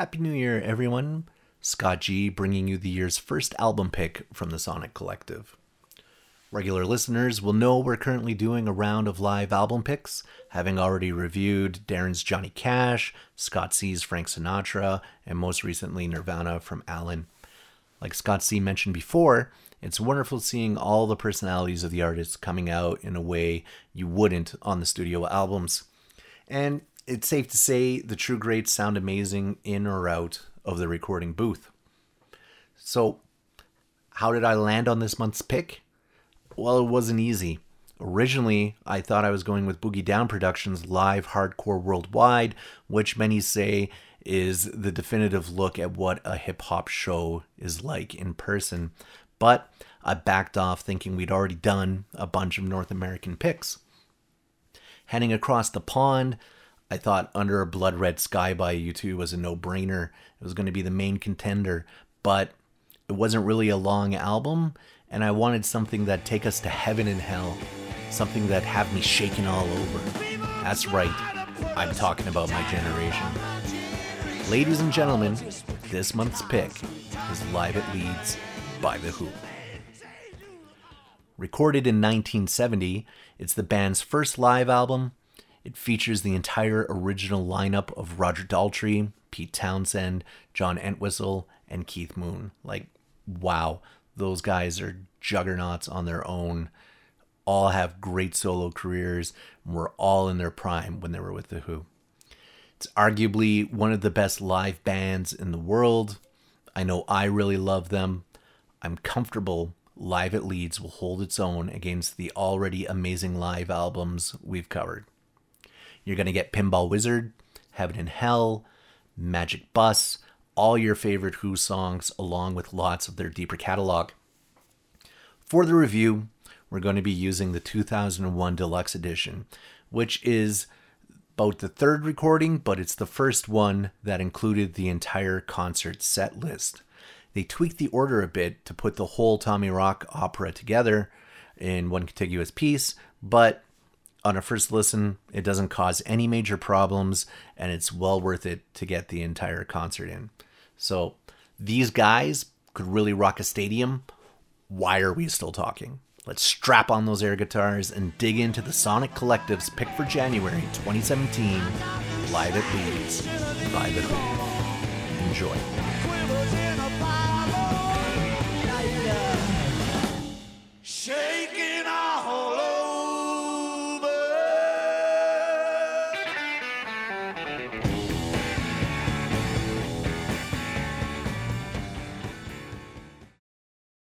Happy New Year, everyone. Scott G bringing you the year's first album pick from the Sonic Collective. Regular listeners will know we're currently doing a round of live album picks, having already reviewed Darren's Johnny Cash, Scott C's Frank Sinatra, and most recently Nirvana from Alan. Like Scott C mentioned before, it's wonderful seeing all the personalities of the artists coming out in a way you wouldn't on the studio albums. And it's safe to say the true greats sound amazing in or out of the recording booth. So, how did I land on this month's pick? Well, it wasn't easy. Originally, I thought I was going with Boogie Down Productions' live hardcore worldwide, which many say is the definitive look at what a hip hop show is like in person. But I backed off thinking we'd already done a bunch of North American picks. Heading across the pond, I thought Under a Blood Red Sky by U2 was a no brainer. It was going to be the main contender, but it wasn't really a long album, and I wanted something that take us to heaven and hell, something that have me shaking all over. That's right, I'm talking about my generation. Ladies and gentlemen, this month's pick is Live at Leeds by The Who. Recorded in 1970, it's the band's first live album it features the entire original lineup of Roger Daltrey, Pete Townshend, John Entwistle, and Keith Moon. Like, wow, those guys are juggernauts on their own. All have great solo careers, and were all in their prime when they were with The Who. It's arguably one of the best live bands in the world. I know I really love them. I'm comfortable Live at Leeds will hold its own against the already amazing live albums we've covered. You're going to get Pinball Wizard, Heaven and Hell, Magic Bus, all your favorite Who songs, along with lots of their deeper catalog. For the review, we're going to be using the 2001 Deluxe Edition, which is about the third recording, but it's the first one that included the entire concert set list. They tweaked the order a bit to put the whole Tommy Rock opera together in one contiguous piece, but on a first listen, it doesn't cause any major problems, and it's well worth it to get the entire concert in. So, these guys could really rock a stadium. Why are we still talking? Let's strap on those air guitars and dig into the Sonic Collective's pick for January 2017 Live at Leeds by The Who. Enjoy.